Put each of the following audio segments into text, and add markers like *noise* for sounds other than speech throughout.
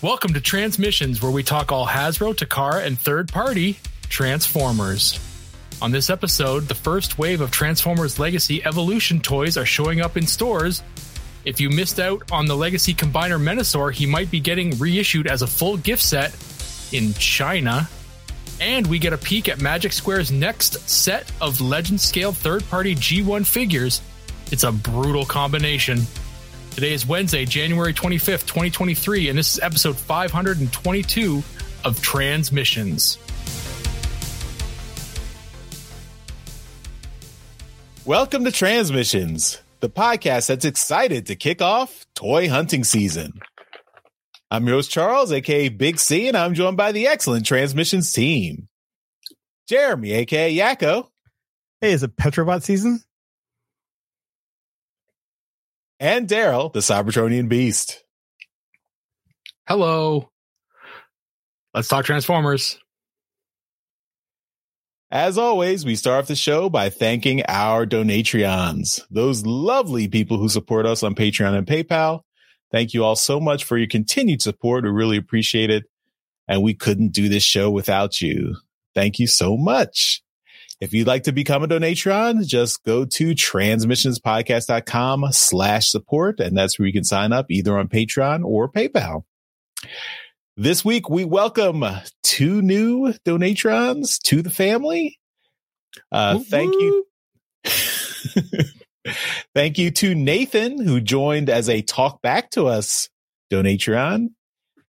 Welcome to Transmissions, where we talk all Hasbro, Takara, and third party Transformers. On this episode, the first wave of Transformers Legacy Evolution toys are showing up in stores. If you missed out on the Legacy Combiner Menasor, he might be getting reissued as a full gift set in China. And we get a peek at Magic Square's next set of legend scale third party G1 figures. It's a brutal combination. Today is Wednesday, January 25th, 2023, and this is episode 522 of Transmissions. Welcome to Transmissions, the podcast that's excited to kick off toy hunting season. I'm your host, Charles, aka Big C, and I'm joined by the excellent Transmissions team. Jeremy, aka Yakko, Hey, is it Petrobot season? And Daryl, the Cybertronian Beast. Hello. Let's talk Transformers. As always, we start off the show by thanking our Donatrons, those lovely people who support us on Patreon and PayPal. Thank you all so much for your continued support. We really appreciate it. And we couldn't do this show without you. Thank you so much. If you'd like to become a Donatron, just go to transmissionspodcast.com slash support. And that's where you can sign up either on Patreon or PayPal. This week, we welcome two new Donatrons to the family. Uh, thank you. *laughs* thank you to Nathan, who joined as a talk back to us Donatron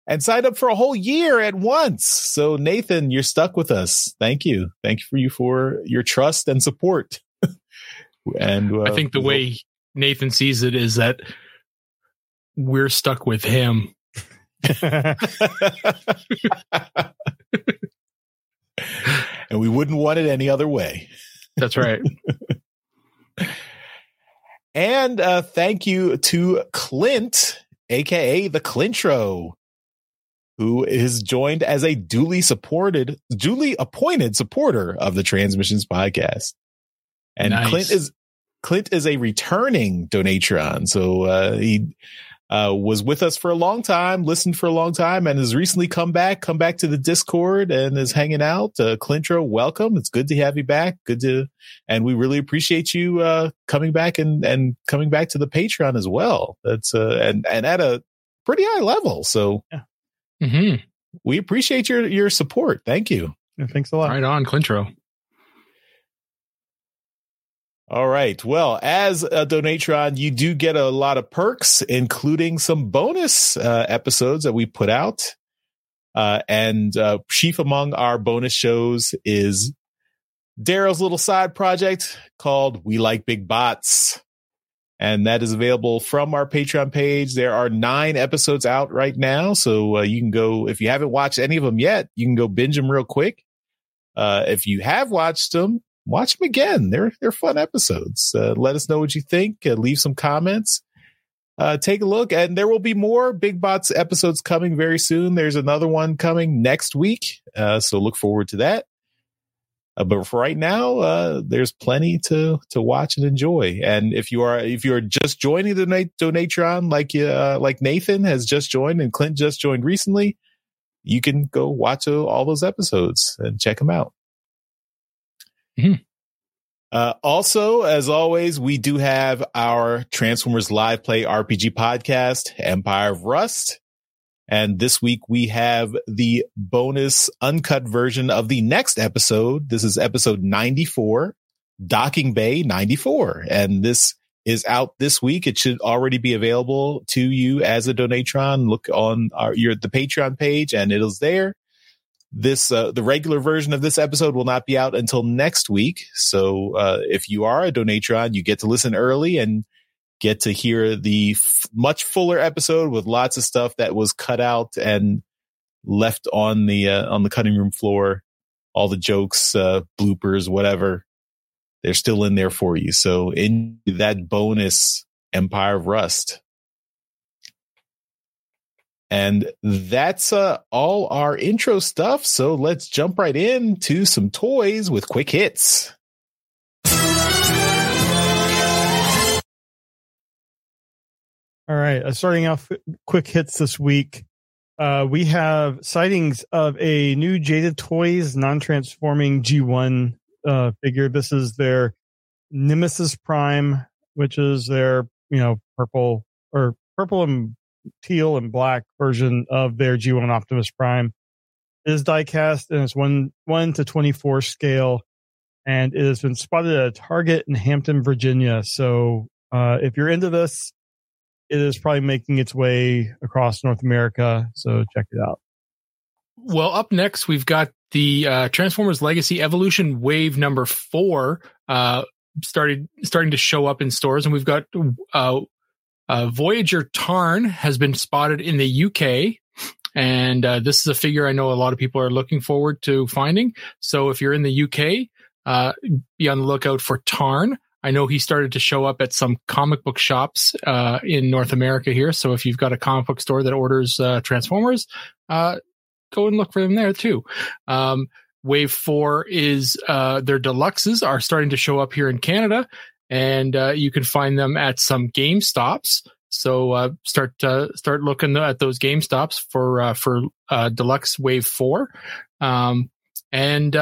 and signed up for a whole year at once. So, Nathan, you're stuck with us. Thank you. Thank you for you for your trust and support. *laughs* and uh, I think the way Nathan sees it is that we're stuck with him. *laughs* and we wouldn't want it any other way. That's right. *laughs* And uh, thank you to Clint, aka the Clintro, who is joined as a duly supported, duly appointed supporter of the Transmissions podcast. And Nice. Clint is Clint is a returning donatron, so uh, he uh, was with us for a long time, listened for a long time, and has recently come back, come back to the Discord and is hanging out. Uh, Clintro, welcome. It's good to have you back. Good to, and we really appreciate you uh, coming back and and coming back to the Patreon as well. That's uh, and and at a pretty high level. So hmm we appreciate your your support. Thank you. Yeah, Thanks a lot. Right on, Clintro. All right. Well, as a Donatron, you do get a lot of perks, including some bonus uh, episodes that we put out. Uh, and uh, chief among our bonus shows is Daryl's little side project called We Like Big Bots. And that is available from our Patreon page. There are nine episodes out right now. So uh, you can go, if you haven't watched any of them yet, you can go binge them real quick. Uh, if you have watched them, watch them again. They're they're fun episodes. Uh, let us know what you think. Uh, leave some comments. Uh, take a look, and there will be more Big Bots episodes coming very soon. There's another one coming next week, uh, so look forward to that. Uh, but for right now, uh, there's plenty to to watch and enjoy. And if you are if you're just joining the Donat- Donatron, like uh, like Nathan has just joined and Clint just joined recently, you can go watch uh, all those episodes and check them out. Uh, also, as always, we do have our Transformers Live Play RPG podcast, Empire of Rust. And this week we have the bonus uncut version of the next episode. This is episode 94, Docking Bay 94. And this is out this week. It should already be available to you as a Donatron. Look on our, your, the Patreon page and it is there this uh, the regular version of this episode will not be out until next week so uh, if you are a donatron you get to listen early and get to hear the f- much fuller episode with lots of stuff that was cut out and left on the uh, on the cutting room floor all the jokes uh, bloopers whatever they're still in there for you so in that bonus empire of rust and that's uh, all our intro stuff. So let's jump right into some toys with quick hits. All right. Uh, starting off quick hits this week. Uh, we have sightings of a new Jada Toys non-transforming G1 uh, figure. This is their Nemesis Prime, which is their you know purple or purple and teal and black version of their G1 Optimus Prime. It is diecast and it's one one to twenty four scale, and it has been spotted at a Target in Hampton, Virginia. So uh, if you're into this, it is probably making its way across North America. So check it out. Well, up next, we've got the uh, Transformers Legacy Evolution Wave number four uh, started starting to show up in stores, and we've got uh, uh, Voyager Tarn has been spotted in the UK. And uh, this is a figure I know a lot of people are looking forward to finding. So if you're in the UK, uh, be on the lookout for Tarn. I know he started to show up at some comic book shops uh, in North America here. So if you've got a comic book store that orders uh, Transformers, uh, go and look for them there too. Um, Wave four is uh, their deluxes are starting to show up here in Canada, and uh, you can find them at some Game Stops. So uh, start start looking at those Game Stops for for deluxe Wave four, um, and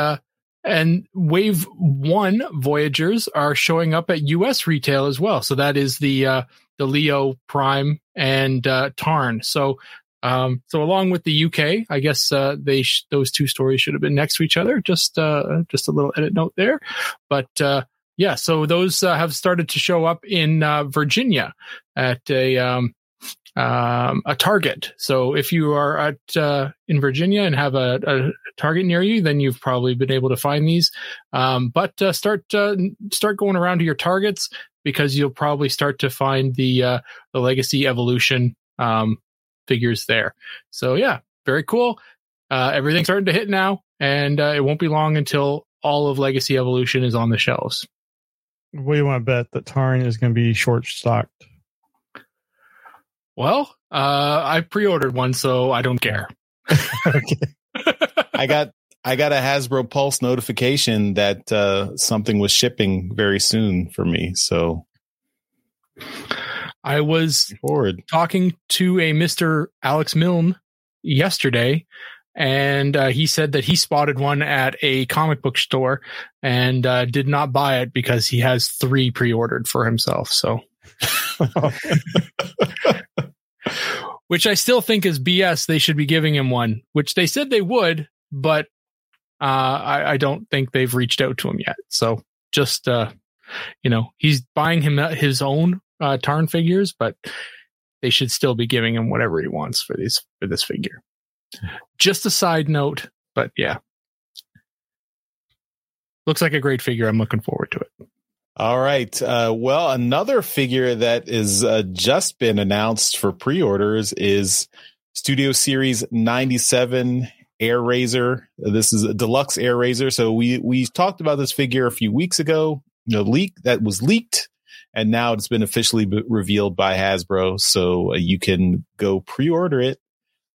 and wave one Voyagers are showing up at US retail as well. So that is the, uh, the Leo Prime and, uh, Tarn. So, um, so along with the UK, I guess, uh, they, sh- those two stories should have been next to each other. Just, uh, just a little edit note there. But, uh, yeah, so those uh, have started to show up in uh, Virginia at a um, um, a target. So if you are at uh, in Virginia and have a, a, target near you, then you've probably been able to find these. Um, but uh, start uh, start going around to your targets because you'll probably start to find the uh, the legacy evolution um, figures there. So yeah, very cool. Uh, everything's starting to hit now, and uh, it won't be long until all of Legacy Evolution is on the shelves. What do you want to bet that Tarn is going to be short stocked? Well, uh, I pre-ordered one, so I don't care. *laughs* I got I got a Hasbro Pulse notification that uh, something was shipping very soon for me. So I was forward. talking to a Mister Alex Milne yesterday, and uh, he said that he spotted one at a comic book store and uh, did not buy it because he has three pre-ordered for himself. So *laughs* which I still think is BS. They should be giving him one, which they said they would, but uh, I, I, don't think they've reached out to him yet. So just, uh, you know, he's buying him his own uh, Tarn figures, but they should still be giving him whatever he wants for this for this figure. Just a side note, but yeah, looks like a great figure. I'm looking forward to it. All right. Uh, well, another figure that is uh, just been announced for pre-orders is Studio Series 97 Airazor. This is a deluxe Airazor. So we we talked about this figure a few weeks ago. The leak that was leaked, and now it's been officially revealed by Hasbro. So uh, you can go pre-order it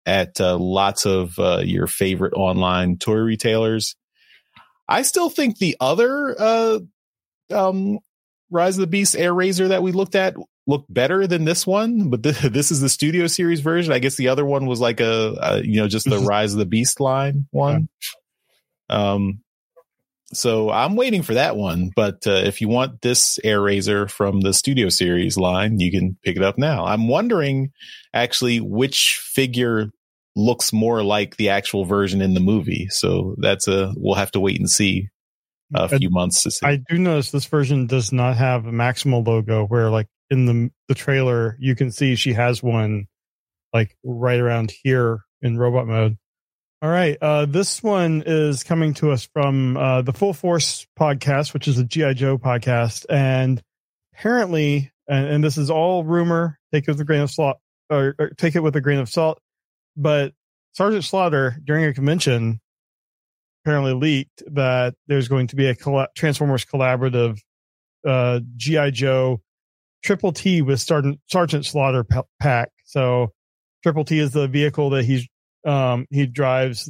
at uh, lots of uh, your favorite online toy retailers. I still think the other uh, um, Rise of the Beast Airazor that we looked at looked better than this one, but th- *laughs* this is the Studio Series version. I guess the other one was like a, a you know just the Rise of the Beast line one. Um, so I'm waiting for that one. But uh, if you want this Airazor from the Studio Series line, you can pick it up now. I'm wondering actually which figure looks more like the actual version in the movie. So that's a we'll have to wait and see a few months to see. I do notice this version does not have a Maximal logo where like in the the trailer you can see she has one like right around here in robot mode. All right. Uh, this one is coming to us from uh, the Full Force podcast, which is a GI Joe podcast, and apparently, and, and this is all rumor. Take it with a grain of salt, or, or take it with a grain of salt. But Sergeant Slaughter during a convention apparently leaked that there's going to be a Transformers collaborative uh, GI Joe Triple T with Sergeant Sergeant Slaughter pack. So Triple T is the vehicle that he's um, he drives.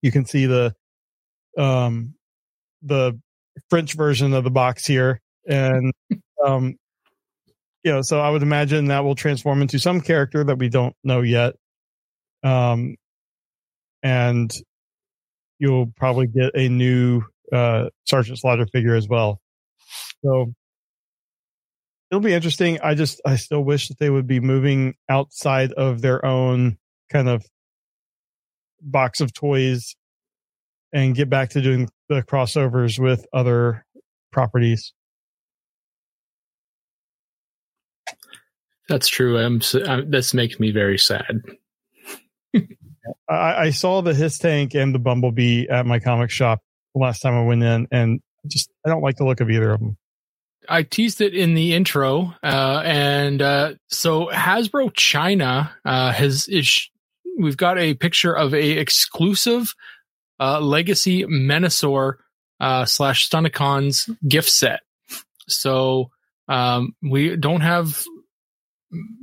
You can see the um, the French version of the box here, and *laughs* um, you know, so I would imagine that will transform into some character that we don't know yet. Um, and you'll probably get a new uh, Sergeant Slaughter figure as well. So it'll be interesting. I just I still wish that they would be moving outside of their own kind of box of toys and get back to doing the crossovers with other properties. That's true. I'm, I'm this makes me very sad. I, I, saw the Hiss tank and the Bumblebee at my comic shop last time I went in, and just I don't like the look of either of them. I teased it in the intro, uh, and uh, so Hasbro China uh, has is we've got a picture of a exclusive uh, Legacy Menasor uh, slash Stunticons gift set. So um, we don't have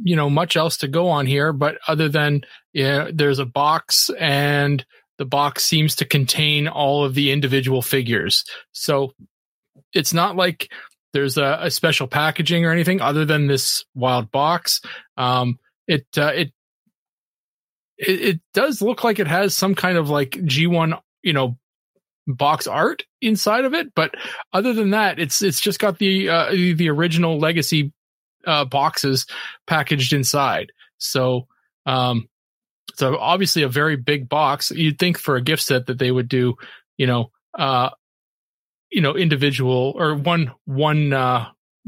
you know much else to go on here, but other than yeah, there's a box and the box seems to contain all of the individual figures. So it's not like there's a, a special packaging or anything other than this wild box. Um, it, uh, it, it, does look like it has some kind of like G1, you know, box art inside of it. But other than that, it's, it's just got the, uh, the original legacy, uh, boxes packaged inside. So, um, so obviously a very big box. You'd think for a gift set that they would do, you know, uh, you know, individual or one, one, uh,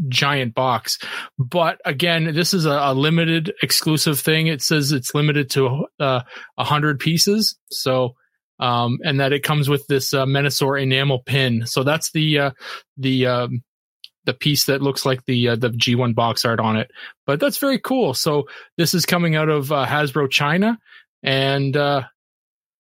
giant box. But again, this is a, a limited exclusive thing. It says it's limited to uh, a hundred pieces. So, um, and that it comes with this uh, Menasor enamel pin. So that's the uh, the um, the piece that looks like the uh, the G1 box art on it. But that's very cool. So this is coming out of uh, Hasbro China, and uh,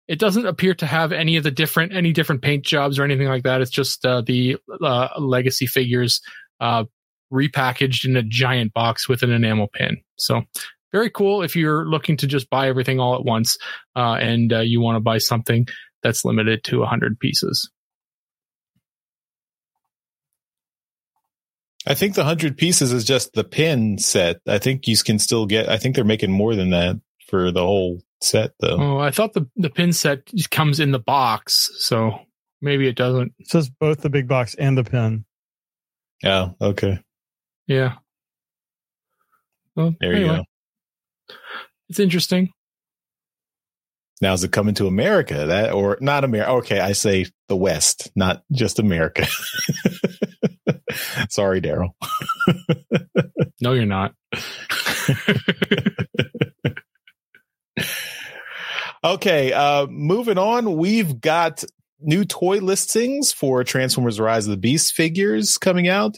it doesn't appear to have any of the different any different paint jobs or anything like that. It's just uh, the uh, legacy figures uh, repackaged in a giant box with an enamel pin. So very cool if you're looking to just buy everything all at once and you want to buy something that's limited to 100 pieces. I think the 100 pieces is just the pin set. I think you can still get, I think they're making more than that for the whole set though. Oh, I thought the, the pin set just comes in the box. So maybe it doesn't. It says both the big box and the pin. Yeah. Okay. Yeah. Well, there anyway. you go. It's interesting. Now is it coming to America? That or not America? Okay, I say the West, not just America. *laughs* *laughs* Sorry, Daryl. *laughs* no, you're not. *laughs* okay, uh, moving on. We've got new toy listings for Transformers Rise of the Beast figures coming out.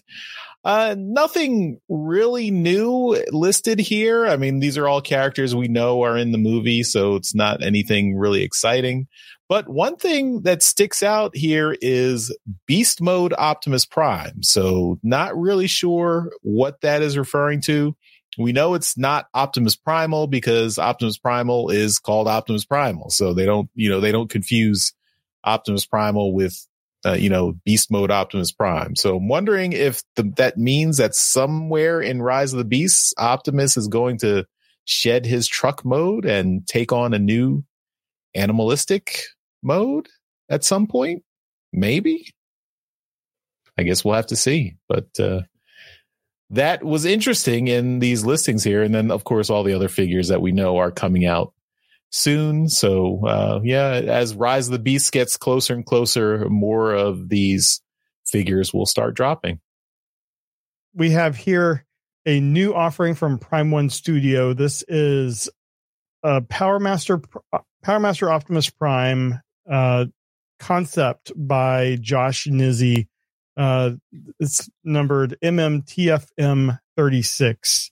Uh, nothing really new listed here. I mean, these are all characters we know are in the movie, so it's not anything really exciting. But one thing that sticks out here is Beast Mode Optimus Prime. So, not really sure what that is referring to. We know it's not Optimus Primal because Optimus Primal is called Optimus Primal. So they don't, you know, they don't confuse Optimus Primal with, uh, you know, Beast Mode Optimus Prime. So I'm wondering if the, that means that somewhere in Rise of the Beasts, Optimus is going to shed his truck mode and take on a new animalistic mode at some point. Maybe. I guess we'll have to see. But uh, that was interesting in these listings here. And then, of course, all the other figures that we know are coming out soon. So, uh, yeah, as Rise of the Beast gets closer and closer, more of these figures will start dropping. We have here a new offering from Prime One Studio. This is a Power Master, Power Master Optimus Prime uh, concept by Josh Nizzi uh, it's numbered MMTFM 36.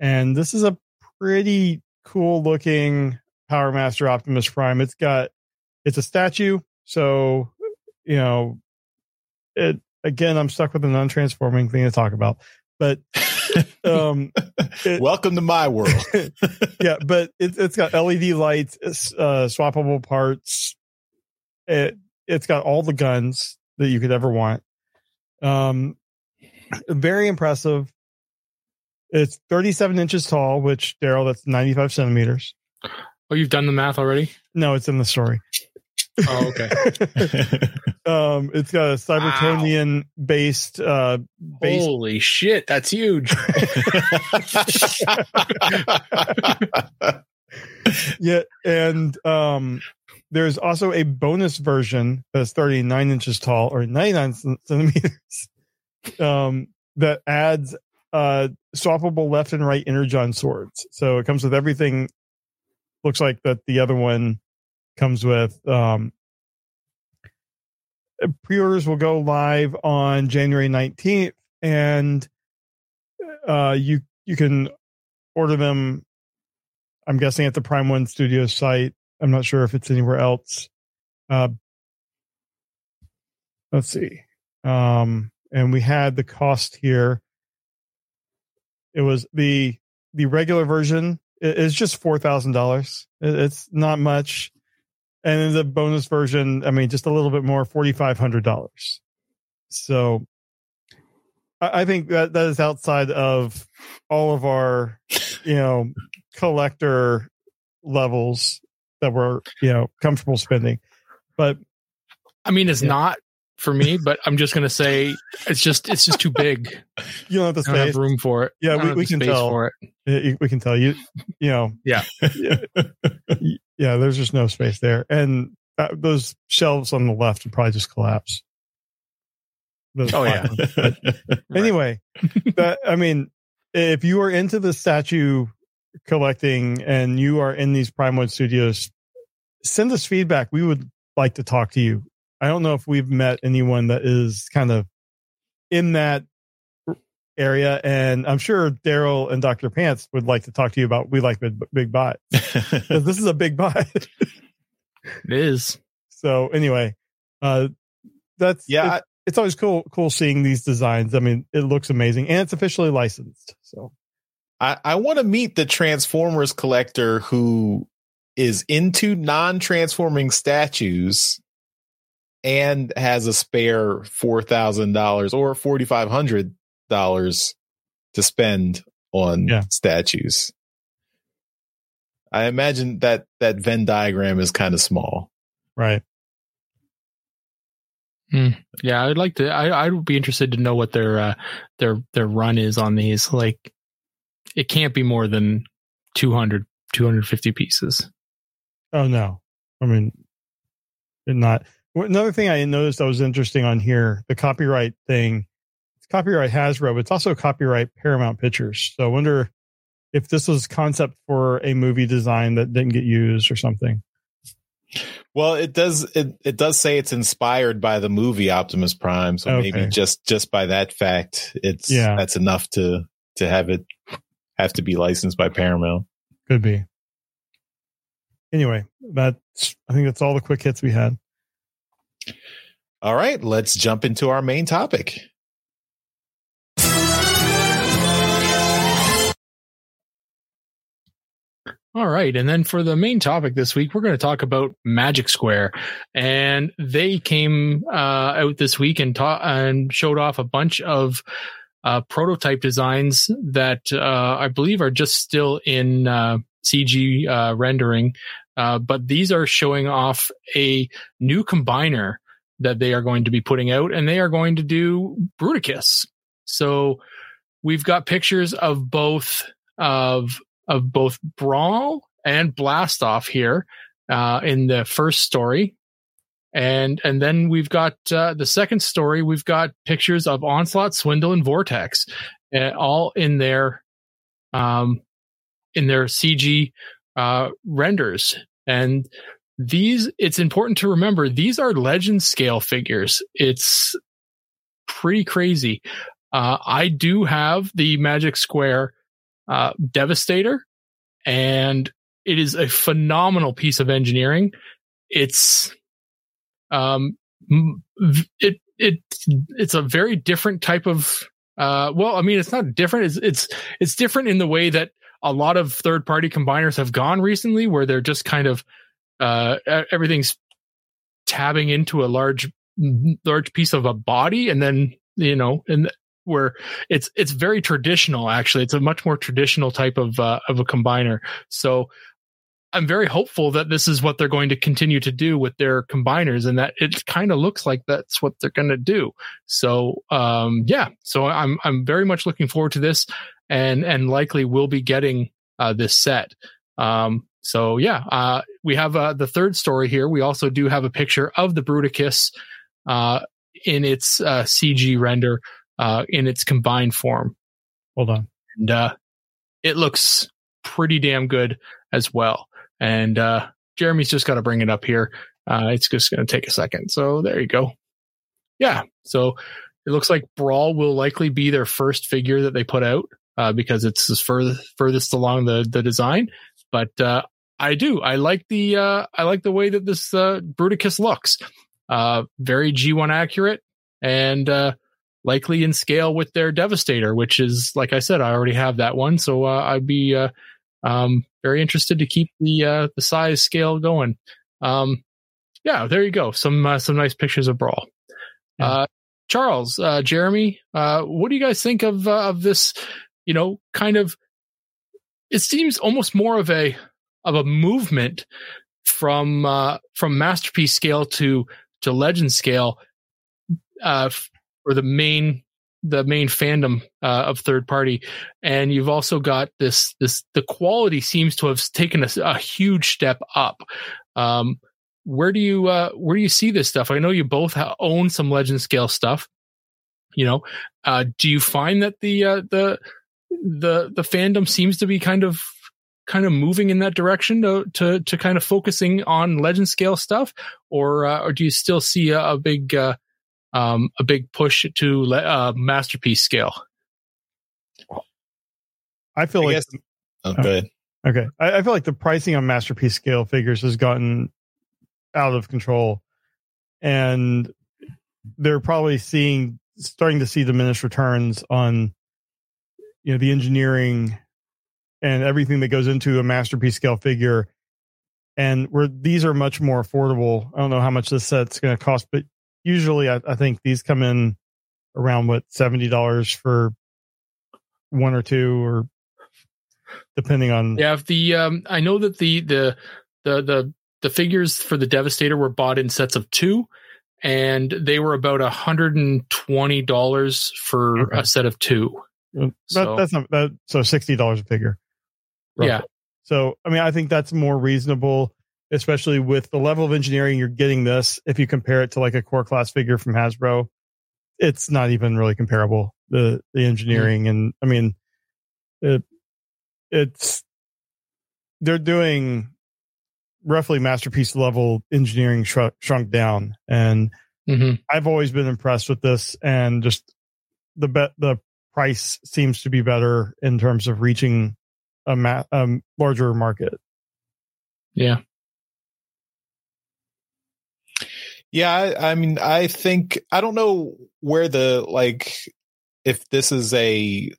And this is a pretty cool looking Power Master Optimus Prime. It's got, it's a statue. So, you know, it, again, I'm stuck with a non transforming thing to talk about, but, *laughs* um, it, welcome to my world. *laughs* yeah. But it, it's got LED lights, uh, swappable parts. It, it's got all the guns that you could ever want. Um, very impressive. It's 37 inches tall, which Daryl, that's 95 centimeters. Oh, you've done the math already? No, it's in the story. Oh, okay. *laughs* um, it's got a Cybertronian based uh based Holy shit, that's huge. *laughs* yeah, and um there's also a bonus version that's 39 inches tall or 99 centimeters *laughs* um that adds uh swappable left and right energon swords. So it comes with everything looks like that the other one comes with um pre-orders will go live on January 19th and uh you you can order them I'm guessing at the Prime One Studios site. I'm not sure if it's anywhere else. Uh let's see. Um and we had the cost here. It was the the regular version is just four thousand dollars. It's not much and then the bonus version i mean just a little bit more $4500 so I, I think that that is outside of all of our you know collector levels that we're you know comfortable spending but I mean, it's Yeah. not for me, but I'm just gonna say it's just it's just too big. *laughs* you don't have the don't have space room for it. Yeah, we- we can tell. for it. Uh, we can tell you you know Yeah. *laughs* yeah, yeah there's just no space there and that, those shelves on the left would probably just collapse Those Oh, yeah. *laughs* anyway that i mean if you are into the statue collecting and you are in these prime one studios send us feedback. We would like to talk to you. I don't know if we've met anyone that is kind of in that area and i'm sure daryl and dr pants would like to talk to you about we like big, big bot. *laughs* 'Cause this is a big bot. It is. so anyway uh that's yeah, it- it's always cool cool seeing these designs. I mean it looks amazing and it's officially licensed so I, I want to meet the Transformers collector who is into non transforming statues and has a spare $4,000 or $4,500 to spend on Yeah. statues. I imagine that that Venn diagram is kind of small. right Yeah, I'd like to. I I would be interested to know what their uh, their their run is on these. Like, it can't be more than 200, 250 pieces. oh no i mean not another thing i noticed that was interesting on here the copyright thing it's copyright hasbro but it's also copyright paramount pictures so i wonder if this was concept for a movie design that didn't get used or something Well, it does it, it does say it's inspired by the movie Optimus Prime, so Okay. maybe just just by that fact, it's Yeah. that's enough to to have it have to be licensed by Paramount. could be anyway that's i think that's all the quick hits we had All right, let's jump into our main topic. All right. And then for the main topic this week, we're going to talk about Magic Square. And they came uh, out this week and taught and showed off a bunch of uh, prototype designs that uh, I believe are just still in uh, CG uh, rendering. Uh, but these are showing off a new combiner that they are going to be putting out, and they are going to do Bruticus. So we've got pictures of both of of both Brawl and Blastoff here uh, in the first story. And and then we've got uh, the second story. We've got pictures of Onslaught, Swindle, and Vortex, uh, all in their um, in their CG uh, renders. And these, it's important to remember, these are legend scale figures. It's pretty crazy. Uh, I do have the Magic Square uh, Devastator, and it is a phenomenal piece of engineering. It's um it it it's a very different type of uh well I mean it's not different. It's it's it's different in the way that a lot of third party combiners have gone recently where they're just kind of uh everything's tabbing into a large large piece of a body. And then you know and where it's it's very traditional actually. It's a much more traditional type of uh, of a combiner. So I'm very hopeful that this is what they're going to continue to do with their combiners and that it kind of looks like that's what they're going to do. So, um, yeah, so I'm, I'm very much looking forward to this and, and likely will be getting, uh, this set. Um, so yeah, uh, we have, uh, the third story here. We also do have a picture of the Bruticus, uh, in its, uh, CG render, uh, in its combined form. Hold on. And, uh, it looks pretty damn good as well. And uh, Jeremy's just got to bring it up here. Uh, it's just going to take a second. So there you go. Yeah. So it looks like Brawl will likely be their first figure that they put out uh, because it's further furthest along the the design. But uh, I do. I like the uh, I like the way that this uh, Bruticus looks. Uh, very G1 accurate and uh, likely in scale with their Devastator, which is like I said, I already have that one, so uh, I'd be uh, um, very interested to keep the uh, the size scale going. Um, yeah, there you go. Some uh, some nice pictures of Brawl. Yeah. Uh, Charles, uh, Jeremy, uh, what do you guys think of uh, of this? You know, kind of. It seems almost more of a of a movement from uh, from masterpiece scale to to legend scale uh, for the main the main fandom uh, of third party. And you've also got this this the quality seems to have taken a, a huge step up. Um, where do you uh, where do you see this stuff? I know you both own some legend scale stuff you know. Uh, do you find that the uh, the the the fandom seems to be kind of kind of moving in that direction to to, to kind of focusing on legend scale stuff? Or uh, or do you still see a, a big uh, um, a big push to uh, masterpiece scale. I feel I like. Guess, oh, go ahead. Okay, I, I, feel like the pricing on masterpiece scale figures has gotten out of control, and they're probably seeing starting to see diminished returns on you know the engineering and everything that goes into a masterpiece scale figure and where these are much more affordable. I don't know how much this set's going to cost, but usually I, I think these come in around what seventy dollars for one or two, or depending on. Yeah, if the um, I know that the the the the the figures for the Devastator were bought in sets of two, and they were about a hundred and twenty dollars for okay. a set of two. That, so, that's not that. So sixty dollars a figure. Roughly. Yeah. So I mean, I think that's more reasonable especially with the level of engineering you're getting this. If you compare it to like a core class figure from Hasbro, it's not even really comparable. The the engineering mm-hmm. and I mean, it it's they're doing roughly masterpiece level engineering shrunk, shrunk down, and mm-hmm. I've always been impressed with this. And just the bet the price seems to be better in terms of reaching a ma- um, larger market. Yeah. Yeah, I, I, mean, I think I don't know where the like if this is a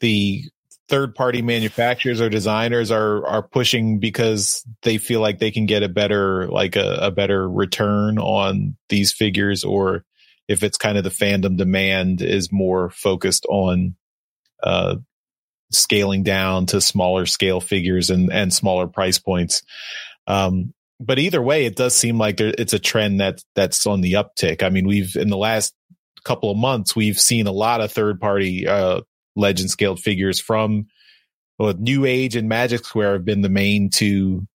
the third party manufacturers or designers are are pushing because they feel like they can get a better like a, a better return on these figures or if it's kind of the fandom demand is more focused on uh scaling down to smaller scale figures and and smaller price points. Um but either way, it does seem like there, it's a trend that that's on the uptick. I mean, we've in the last couple of months, we've seen a lot of third party uh, legend scaled figures from well, New Age and Magic Square have been the main two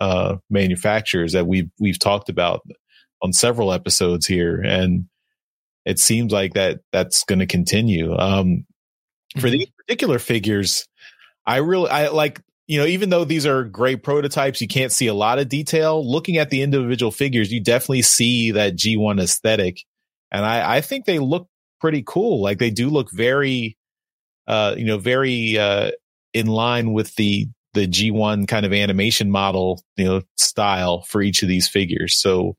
uh, manufacturers that we've we've talked about on several episodes here, and it seems like that that's going to continue. Um, for mm-hmm. these particular figures, I really I like you know, even though these are great prototypes, you can't see a lot of detail. Looking at the individual figures, you definitely see that G1 aesthetic. And I, I think they look pretty cool. Like they do look very, uh, you know, very, uh, in line with the, the G1 kind of animation model, you know, style for each of these figures. So,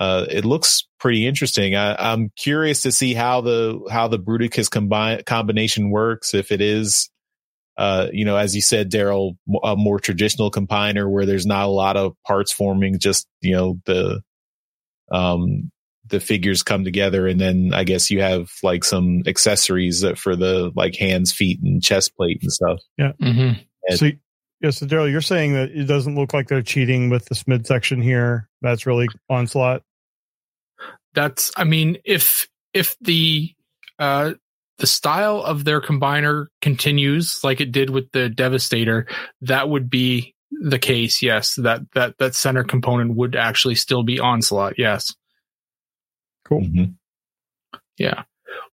uh, it looks pretty interesting. I, am curious to see how the, how the Bruticus combine combination works. If it is, uh, you know, as you said, Daryl, a more traditional combiner where there's not a lot of parts forming, just, you know, the, um, the figures come together and then I guess you have like some accessories for the like hands, feet and chest plate and stuff. Yeah. Mm-hmm. And, so yeah, so Daryl, you're saying that it doesn't look like they're cheating with this midsection here. That's really onslaught. That's, I mean, if if the uh the style of their combiner continues like it did with the Devastator, that would be the case. Yes, that that that center component would actually still be onslaught. Yes. Cool. Mhm. Yeah.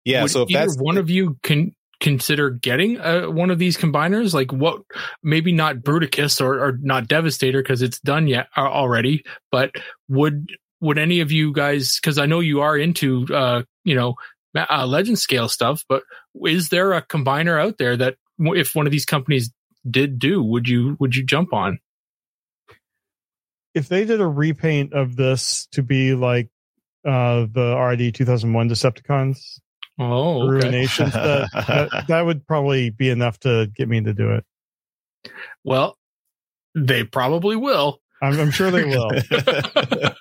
Yeah. Would so if either that's one of you can consider getting uh, one of these combiners, like what? Maybe not Bruticus or, or not Devastator because it's done yet uh, already. But would would any of you guys? Because I know you are into uh, you know ma- uh, legend scale stuff, but is there a combiner out there that if one of these companies did do, would you would you jump on? If they did a repaint of this to be like uh the RD 2001 Decepticons Oh, okay. ruinations, that, that *laughs* that would probably be enough to get me to do it. Well, they probably will. I'm, I'm sure they *laughs* will. *laughs*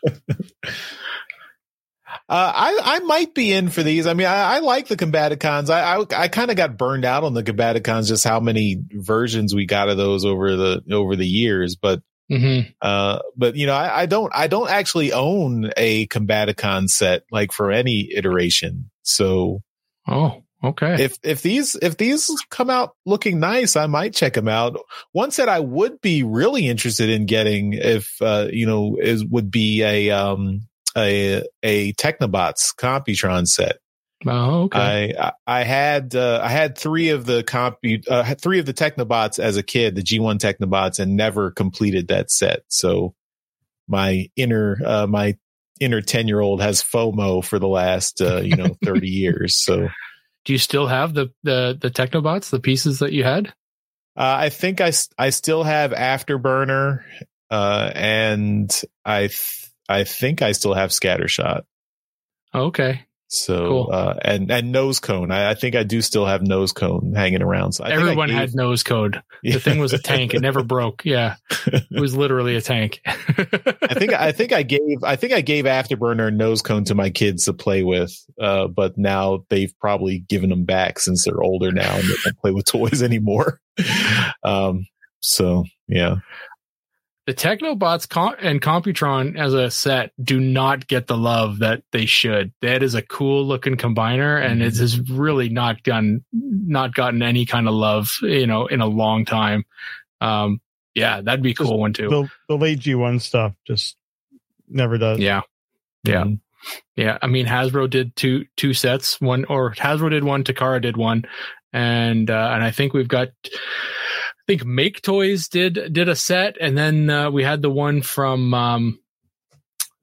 Uh, I I might be in for these. I mean, I, I like the Combaticons. I I, I kind of got burned out on the Combaticons, just how many versions we got of those over the over the years. But hmm uh, but you know, I, I don't I don't actually own a Combaticon set like for any iteration. So Oh, okay. if if these if these come out looking nice, I might check them out. One set I would be really interested in getting if uh, you know is would be a um a a Technobots Computron set. oh, okay. I I had uh, I had three of the compu uh, three of the Technobots as a kid, the G1 Technobots, and never completed that set. So my inner uh, my inner ten year old has FOMO for the last uh, you know *laughs* thirty years. So Do you still have the the the Technobots, the pieces that you had? uh, I think I I still have Afterburner, uh, and I th- I think I still have Scattershot. Oh, okay. So Cool. uh, and and Nosecone. I, I think I do still have Nosecone hanging around. So I Everyone gave- had Nosecone. The thing was a *laughs* tank. It never broke. Yeah. It was literally a tank. *laughs* I think I think I gave I think I gave Afterburner and Nosecone to my kids to play with, uh, but now they've probably given them back since they're older now and they don't play with toys *laughs* anymore. Um, so yeah, the Technobots and Computron as a set do not get the love that they should. That is a cool looking combiner and it has really not done, not gotten any kind of love, you know, in a long time. Um, yeah, that'd be a cool one too. the the late G1 stuff just never does. Yeah. Yeah. Mhm. Yeah. I mean, Hasbro did two, two sets, one, or Hasbro did one, Takara did one. And, uh, and I think we've got, I think Make Toys did, did a set. And then, uh, we had the one from, um,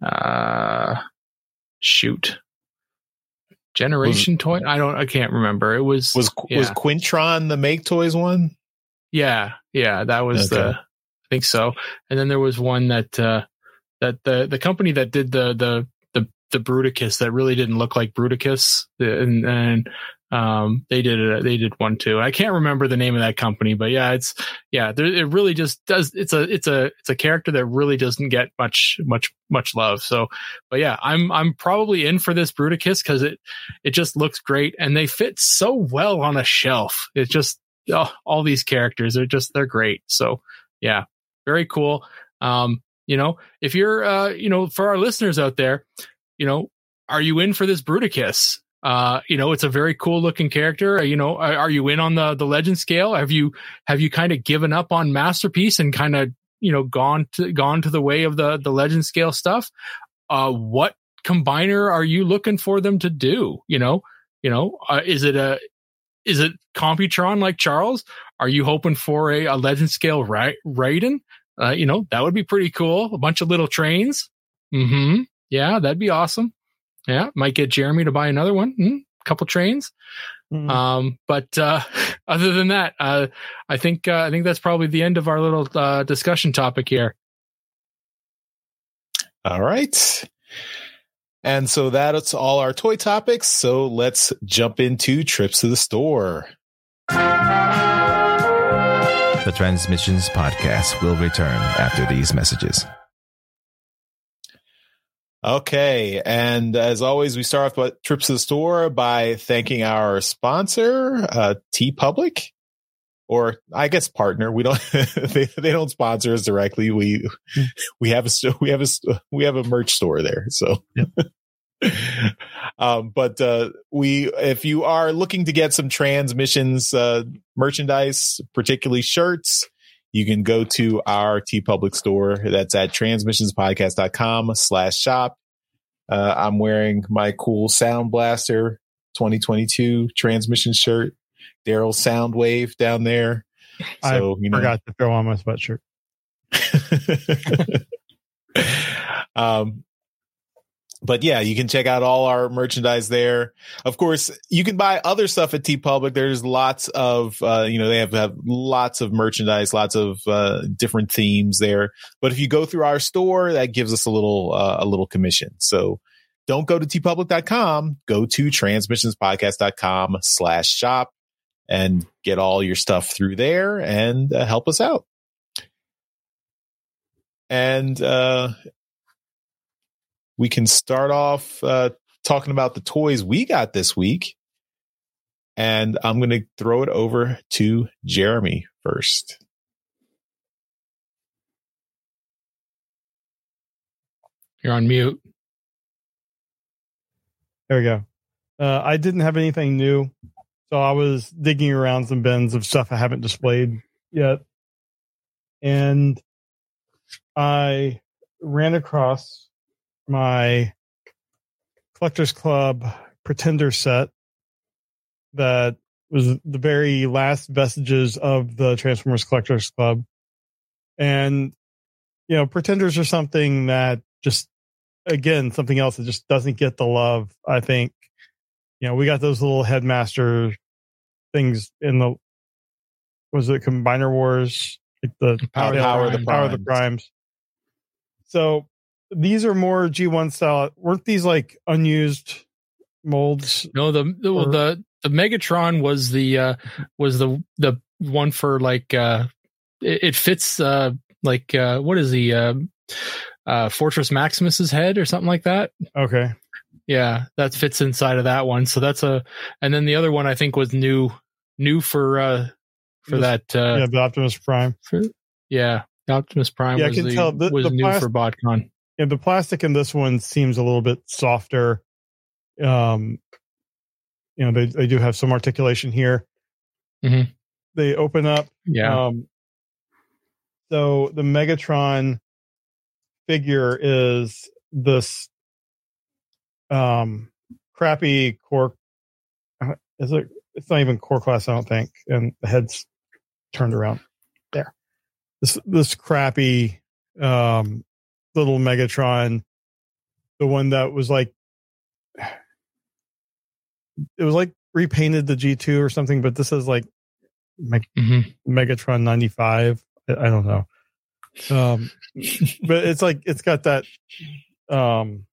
uh, shoot. Generation Toy? I don't, I can't remember. It was, was was Quintron the Make Toys one? yeah, yeah, that was Okay. the I think so. And then there was one that uh that the the company that did the the the Bruticus that really didn't look like Bruticus and and um they did it they did one too. I can't remember the name of that company, but yeah, it's yeah, there, it really just does it's a it's a it's a character that really doesn't get much much much love. So, but yeah, I'm I'm probably in for this Bruticus cuz it it just looks great and they fit so well on a shelf. It just oh, all these characters are just they're great. So yeah, very cool. Um, you know, if you're uh, you know, for our listeners out there, you know, are you in for this Bruticus? Uh, you know, it's a very cool looking character. Uh, You know, are, are you in on the the legend scale? Have you have you kind of given up on masterpiece and kind of you know gone to gone to the way of the the legend scale stuff? Uh, what combiner are you looking for them to do? You know, you know, uh, is it a is it Computron like Charles? Are you hoping for a, a legend scale Ra- Raiden? Uh, you know, that would be pretty cool. A bunch of little trains. Mm-hmm. Yeah, that'd be awesome. Yeah, might get Jeremy to buy another one. Mm, couple trains. Mhm. Um, but uh, *laughs* other than that, uh, I think uh, I think that's probably the end of our little uh, discussion topic here. All right. And so that's all our toy topics. So let's jump into trips to the store. The Transmissions Podcast will return after these messages. Okay. And as always, we start off with trips to the store by thanking our sponsor, uh, TeePublic. or I guess partner. We don't *laughs* they they don't sponsor us directly. We we have a we have a we have a merch store there. So. *laughs* um, but uh, we, if you are looking to get some transmissions uh, merchandise, particularly shirts, you can go to our TeePublic store. That's at transmissionspodcast.com slash shop. Uh, I'm wearing my cool Sound Blaster 2022 transmission shirt. Daryl Soundwave down there. So, I you know. forgot to throw on my sweatshirt. *laughs* um, but yeah, you can check out all our merchandise there. Of course, you can buy other stuff at TeePublic. There's lots of, uh, you know, they have, have lots of merchandise, lots of, uh, different themes there. But if you go through our store, that gives us a little, uh, a little commission. So don't go to teepublic.com, go to transmissionspodcast.com slash shop and get all your stuff through there and uh, help us out. And, uh, we can start off uh, talking about the toys we got this week. And I'm going to throw it over to Jeremy first. You're on mute. There we go. Uh, I didn't have anything new. So I was digging around some bins of stuff I haven't displayed yet. And I ran across my collectors club pretender set that was the very last vestiges of the transformers collectors club. And you know pretenders are something that just again something else that just doesn't get the love i think. You know we got those little headmaster things in the was it combiner wars? Like the power, power, the, power of the primes. So these are more G1 style. Weren't these like unused molds? No, the the or? the, the Megatron was the uh was the the one for like uh it, it fits uh like uh what is the uh, uh Fortress Maximus's head or something like that. Okay. Yeah, that fits inside of that one. So that's a and then the other one I think was new new for uh for that uh yeah, the Optimus Prime. For, yeah, Optimus Prime yeah, was, I can the, tell the, was the new plas- for BotCon yeah, the plastic in this one seems a little bit softer. Um, you know, they they do have some articulation here. Mm-hmm. They open up. Yeah. Um, so the Megatron figure is this um crappy core. Uh, is it? It's not even core class, I don't think. And the head's turned around. There. This this crappy um little Megatron, the one that was like, it was like repainted the G2 or something, but this is like Meg- mm-hmm. Megatron 95. I, I don't know. Um, but it's like, it's got that, um,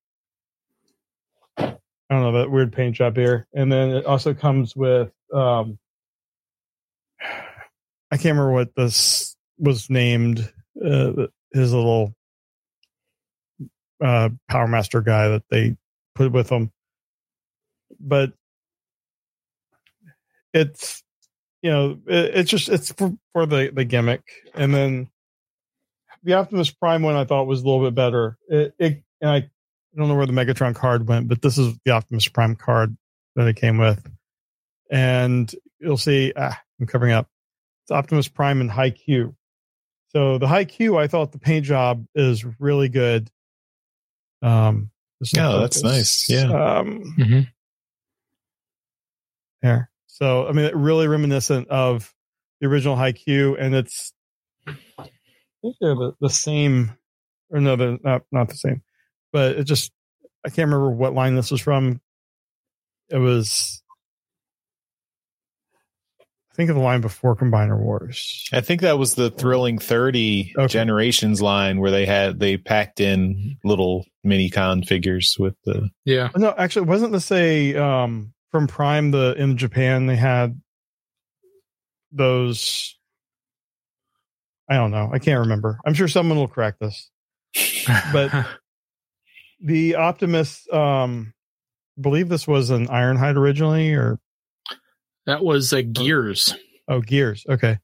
I don't know, that weird paint job here. And then it also comes with, um, I can't remember what this was named, uh, his little uh, Powermaster guy that they put with them. But it's you know it, it's just it's for, for the the gimmick, and then the Optimus Prime one I thought was a little bit better. It, it and I, I don't know where the Megatron card went, but this is the Optimus Prime card that it came with, and you'll see. Ah, I'm covering up. It's Optimus Prime and Hi-Q. So the Hi-Q, I thought the paint job is really good. Um, yeah, that's nice. Yeah. Um, mm-hmm. There. So, I mean, really reminiscent of the original Hi-Q, and it's, I think they're the, the same, or no, they're not, not the same, but it just, I can't remember what line this was from. It was think of the line before Combiner Wars. I think that was the Thrilling 30 okay. Generations line where they had they packed in little mini con figures with the Yeah. No, actually wasn't this a um from Prime the in Japan they had those I don't know. I can't remember. I'm sure someone will correct this. *laughs* But the Optimus um I believe this was an Ironhide originally or that was uh, Gears. Oh, Gears. Okay.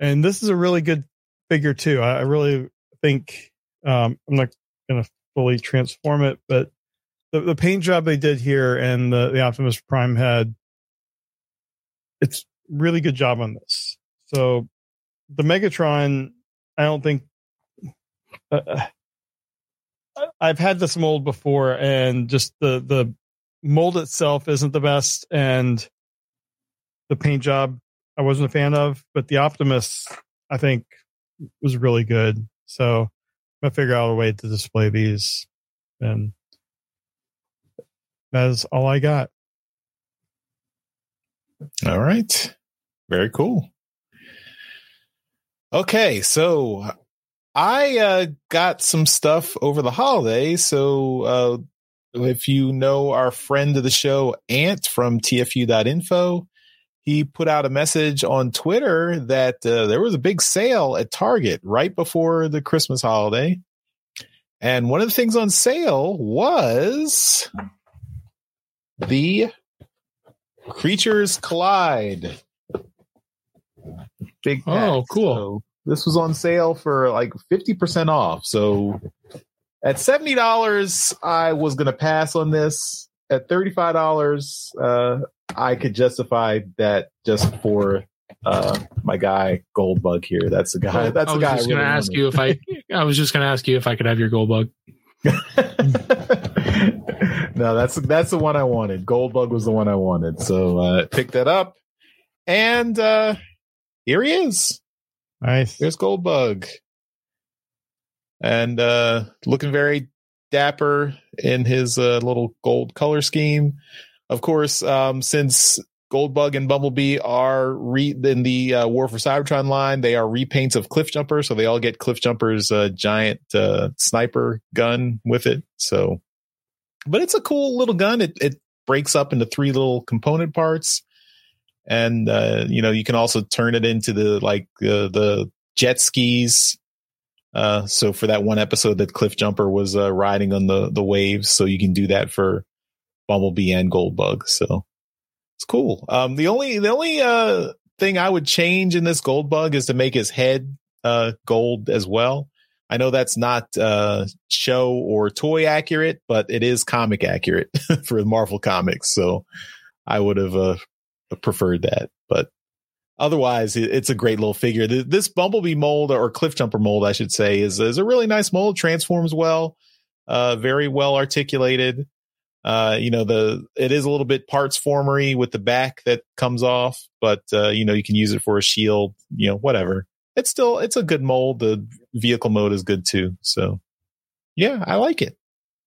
and this is a really good figure too. I, I really think um, I'm not going to fully transform it, but the, the paint job they did here and the, the Optimus Prime head, it's really good job on this. So the Megatron, I don't think uh, uh I've had this mold before, and just the the mold itself isn't the best, and the paint job I wasn't a fan of, but the Optimus I think was really good. So I'm gonna figure out a way to display these, and that is all I got. All right, very cool. Okay, so I uh, got some stuff over the holiday. So uh, if you know our friend of the show, Ant from TFU.info, he put out a message on Twitter that uh, there was a big sale at Target right before the Christmas holiday. And one of the things on sale was the Creatures Collide. Big oh, cool. So this was on sale for like 50% off. So at $70, I was going to pass on this. At $35, uh, I could justify that just for uh, my guy Goldbug here. That's the guy. That's the guy. I was just going to ask you if I. I was just going to ask you if I could have your Goldbug. *laughs* no, that's that's the one I wanted. Goldbug was the one I wanted, so uh, pick that up, and uh, here he is. Nice. There's Goldbug. And uh looking very dapper in his uh, little gold color scheme. Of course, um since Goldbug and Bumblebee are re- in the uh, War for Cybertron line. They are repaints of Cliffjumper, so they all get Cliffjumper's uh, giant uh, sniper gun with it. So, but it's a cool little gun. It it breaks up into three little component parts and uh, you know you can also turn it into the like the jet skis. Uh, so for that one episode that Cliffjumper was uh, riding on the the waves, so you can do that for Bumblebee and Goldbug. So it's cool. Um, the only the only uh, thing I would change in this Goldbug is to make his head uh, gold as well. I know that's not uh, show or toy accurate, but it is comic accurate *laughs* for Marvel Comics. So I would have uh, preferred that. But otherwise, it's a great little figure. This Bumblebee mold or Cliffjumper mold, I should say, is, is a really nice mold. Transforms well, uh, very well articulated. Uh, you know, the, it is a little bit parts formery with the back that comes off, but, uh, you know, you can use it for a shield, you know, whatever. It's still, it's a good mold. The vehicle mode is good too. So yeah, I like it.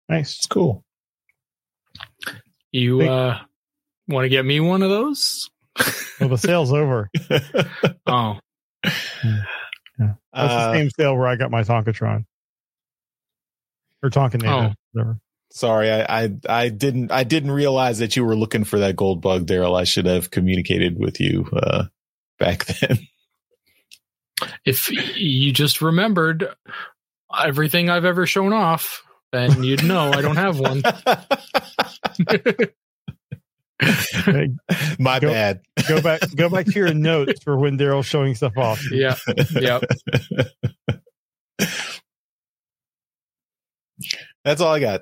Nice. It's cool. You, uh, Want to get me one of those? well, the sale's over. *laughs* oh. Yeah. That's uh, the same sale where I got my Tonkatron. Or Tonka oh. Sorry, I, I, I didn't I didn't realize that you were looking for that Goldbug, Daryl. I should have communicated with you uh, back *laughs* then. If you just remembered everything I've ever shown off, then you'd know I don't have one. *laughs* My go, bad. go back go back to your notes for when Daryl's showing stuff off. Yeah. Yep. *laughs* That's all I got.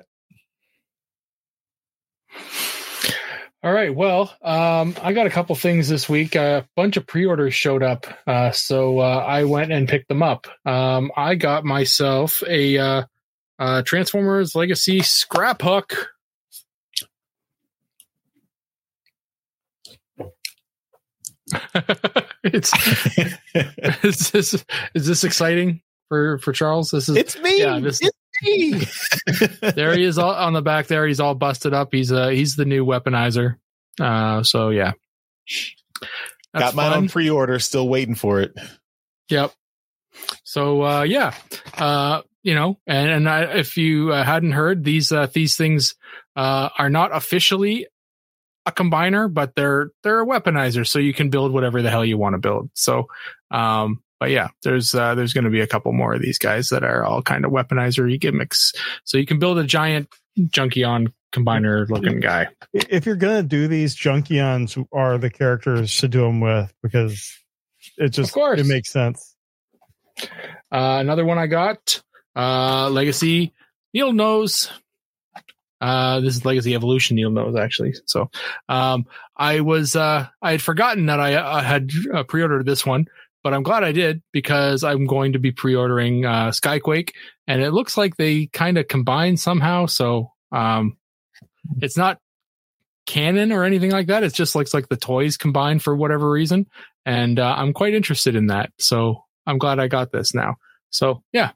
All right. Well, um, I got a couple things this week. A bunch of pre-orders showed up, uh, so uh, I went and picked them up. Um, I got myself a uh, uh Transformers Legacy Scraphook *laughs* it's *laughs* is this is this exciting for for Charles? This is it's me. Yeah, this, it's me. *laughs* there he is all, on the back. There he's all busted up. He's uh he's the new weaponizer. Uh, so yeah, That's got mine fun. on pre-order. Still waiting for it. Yep. So uh, yeah, uh, you know, and and I, if you uh, hadn't heard, these uh, these things uh, are not officially a combiner, but they're they're a weaponizer, so you can build whatever the hell you want to build. So, um, but yeah, there's uh, there's going to be a couple more of these guys that are all kind of weaponizer gimmicks. So you can build a giant Junkion combiner looking guy. If you're gonna do these, Junkions are the characters to do them with because it just it makes sense. Uh, another one I got, uh, Legacy Needlenose. Uh, this is Legacy Evolution Needlenose, actually. So, um, I was, uh, I had forgotten that I, I had uh, pre-ordered this one, but I'm glad I did because I'm going to be pre-ordering, uh, Skyquake and it looks like they kind of combine somehow. So, um, it's not canon or anything like that. It just looks like the toys combined for whatever reason. And, uh, I'm quite interested in that. So I'm glad I got this now. So yeah.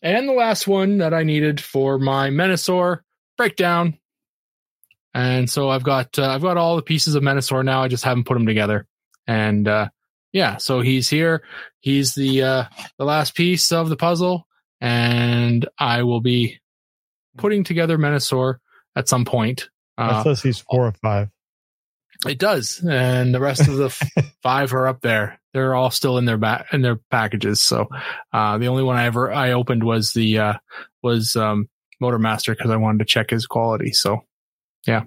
And the last one that I needed for my Menasor breakdown. And so I've got uh, I've got all the pieces of Menasor now. I just haven't put them together. And uh, yeah, so he's here. He's the uh, the last piece of the puzzle, and I will be putting together Menasor at some point. Uh, says he's four or five. it does, and the rest of the f- *laughs* five are up there. They're all still in their back in their packages. So uh, the only one I ever I opened was the uh, was um, Motormaster because I wanted to check his quality. So yeah,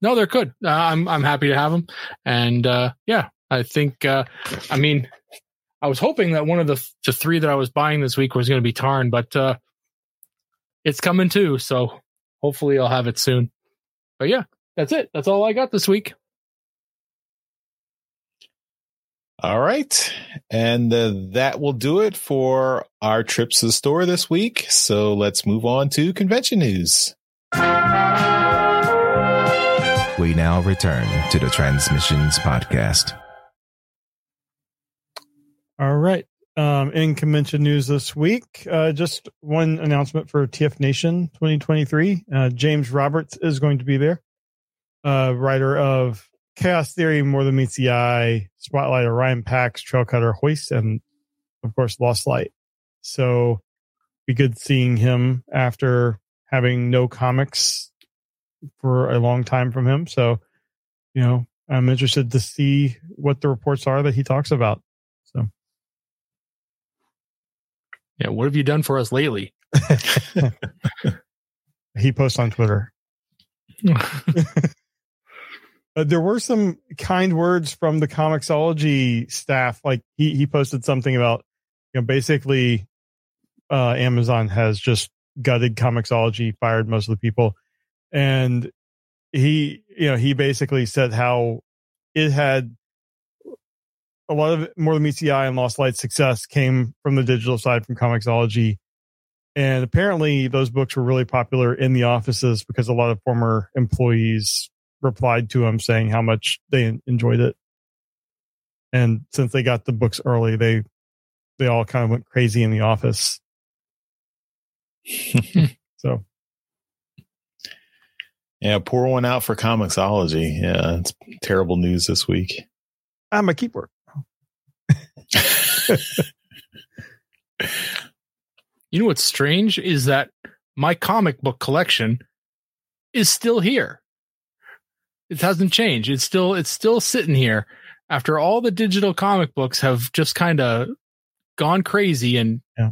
no, they're good. Uh, I'm I'm happy to have them, and uh, yeah, I think uh, I mean I was hoping that one of the the three that I was buying this week was going to be Tarn, but uh, it's coming too. So hopefully I'll have it soon. But yeah, that's it. That's all I got this week. All right. And uh, that will do it for our trips to the store this week. So let's move on to convention news. We now return to the Transmissions Podcast. All right. Um, in convention news this week, uh, just one announcement for TF Nation 2023. Uh, James Roberts is going to be there. Uh, writer of Chaos Theory, More Than Meets the Eye, Spotlight, Orion Pax, Trailcutter, Hoist, and of course, Lost Light. So be good seeing him after having no comics for a long time from him. So, you know, I'm interested to see what the reports are that he talks about. So. Yeah, what have you done for us lately? *laughs* he posts on Twitter. *laughs* *laughs* Uh, there were some kind words from the Comixology staff. Like he he posted something about you know basically uh, Amazon has just gutted Comixology fired most of the people, and he you know he basically said how it had a lot of more than meets the eye and Lost Light success came from the digital side from Comixology. And apparently those books were really popular in the offices because a lot of former employees replied to him saying how much they enjoyed it. And since they got the books early, they they all kind of went crazy in the office. *laughs* so Yeah, pour one out for Comixology. Yeah, it's terrible news this week. I'm a keeper. *laughs* You know what's strange is that my comic book collection is still here. It hasn't changed. It's still it's still sitting here after all the digital comic books have just kind of gone crazy and Yeah.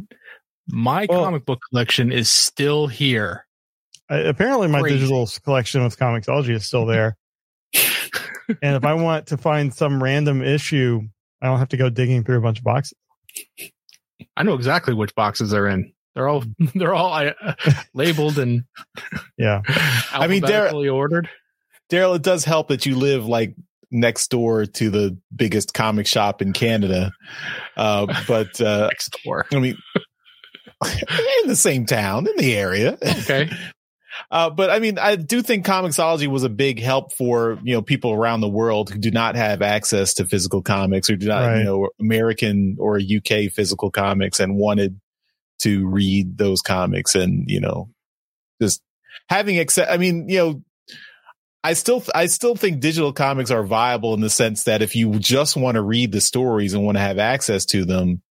my Well- comic book collection is still here. I, apparently, my Crazy. digital collection with Comixology is still there. *laughs* and if I want to find some random issue, I don't have to go digging through a bunch of boxes. I know exactly which boxes they're in. They're all *laughs* they're all uh, *laughs* labeled and Yeah. I mean, there- alphabetically ordered. Daryl, it does help that you live like next door to the biggest comic shop in Canada. Uh, but uh, next door. I mean, in the same town, in the area. Okay. Uh, but I mean, I do think Comixology was a big help for, you know, people around the world who do not have access to physical comics or do not, Right. you know, American or UK physical comics and wanted to read those comics and, you know, just having access. I mean, you know, I still, I still think digital comics are viable in the sense that if you just want to read the stories and want to have access to them,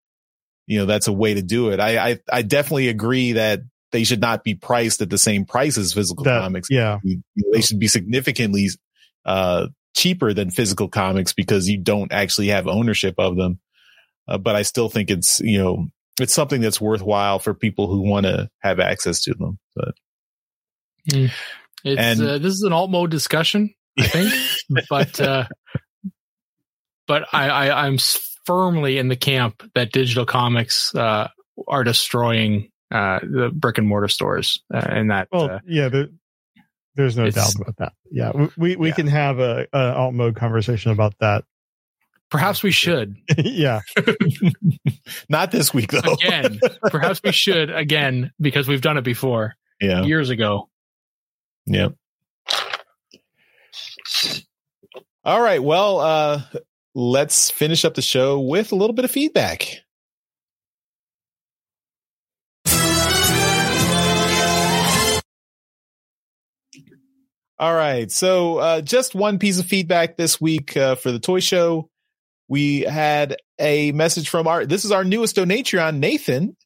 you know, that's a way to do it. I, I, I definitely agree that they should not be priced at the same price as physical That- comics. Yeah. You- you- They should be significantly, uh, cheaper than physical comics because you don't actually have ownership of them. Uh, but I still think it's, you know, it's something that's worthwhile for people who want to have access to them. But Mm. It's And- uh, this is an alt mode discussion, I think, *laughs* but uh, but I, I I'm firmly in the camp that digital comics uh, are destroying uh, the brick and mortar stores, uh, and that Well, uh, yeah, there, there's no doubt about that. Yeah, we we, we Yeah. can have a, a alt mode conversation about that. perhaps we should *laughs* yeah, *laughs* Not this week though. again. perhaps we should again because we've done it before yeah. years ago. Yep. All right. Well, uh, let's finish up the show with a little bit of feedback. All right. So, uh, just one piece of feedback this week uh, for the toy show. We had a message from our, this is our newest donatron, Nathan.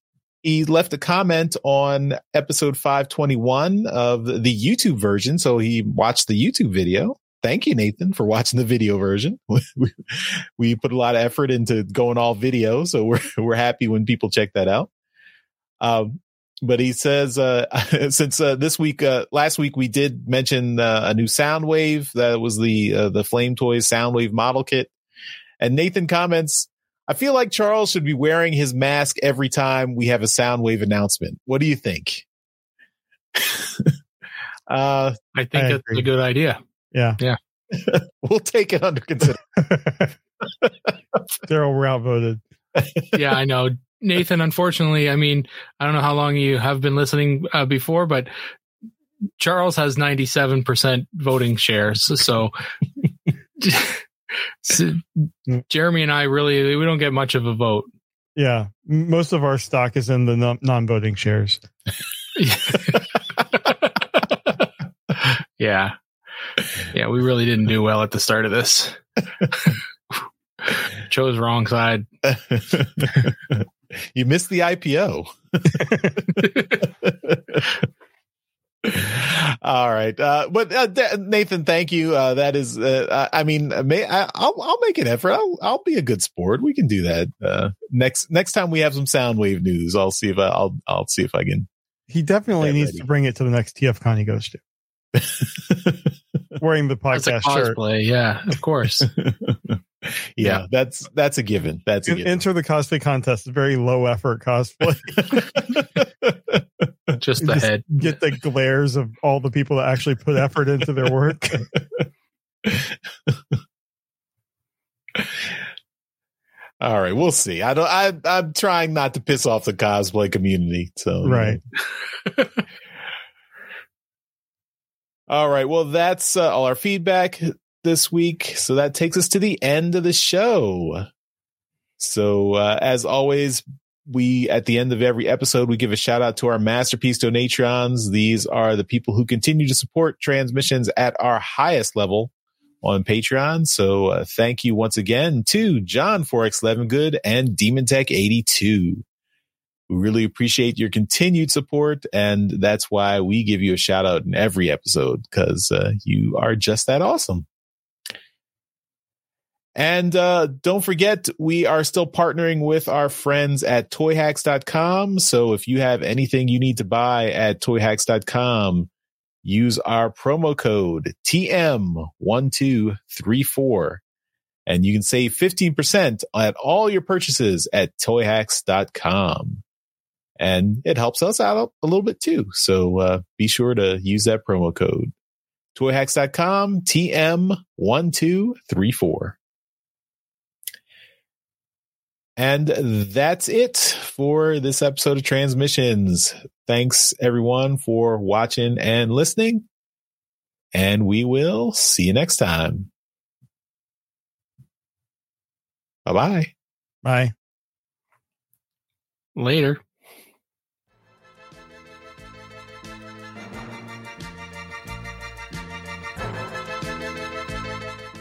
He left a comment on episode 521 of the YouTube version. So he watched the YouTube video. Thank you, Nathan, for watching the video version. *laughs* we, we put a lot of effort into going all video. So we're, *laughs* we're happy when people check that out. Um, but he says, uh, *laughs* since, uh, this week, uh, last week we did mention, uh, a new Soundwave. That was the, uh, the Flame Toys Soundwave model kit. And Nathan comments, I feel like Charles should be wearing his mask every time we have a Soundwave announcement. What do you think? *laughs* uh, I think I that's agree. a good idea. yeah. Yeah *laughs* we'll take it under consideration. daryl we're outvoted. yeah, I know. Nathan, unfortunately, I mean, I don't know how long you have been listening uh, before, but Charles has 97% voting shares. So, *laughs* so Jeremy and I really, we don't get much of a vote. Yeah, most of our stock is in the non-voting shares. *laughs* yeah. Yeah, we really didn't do well at the start of this. *laughs* Chose wrong side. *laughs* you missed the IPO. *laughs* All right, uh, but uh, th- Nathan, thank you. Uh, that is, uh, I I mean, may, I, I'll I'll make an effort. I'll I'll be a good sport. We can do that uh, next next time we have some Soundwave news. I'll see if I, I'll I'll see if I can. He definitely needs ready. to bring it to the next TFCon he goes to, *laughs* wearing the That's a podcast shirt. Yeah, of course. *laughs* yeah, Yeah. that's that's a given. That's a given. Enter the cosplay contest. Very low effort cosplay. *laughs* Just You the just head. Get the glares of all the people that actually put effort into their work. *laughs* All right, we'll see. I don't. I I'm trying not to piss off the cosplay community. So you Right. know. All right. Well, that's uh, all our feedback this week. So that takes us to the end of the show. So uh, as always, we at the end of every episode we give a shout out to our masterpiece donatrons. These are the people who continue to support transmissions at our highest level on Patreon. So uh, thank you once again to John Forex Eleven Good and Demon Tech eighty two. We really appreciate your continued support, and that's why we give you a shout out in every episode because uh, you are just that awesome. And uh, don't forget, we are still partnering with our friends at toyhacks.com. So if you have anything you need to buy at toyhacks.com, use our promo code TM1234 and you can save 15% at all your purchases at toyhacks.com. And it helps us out a little bit too. So uh, be sure to use that promo code. Toyhacks.com TM1234. And that's it for this episode of Transmissions. Thanks everyone for watching and listening. And we will see you next time. Bye bye. Bye. Later.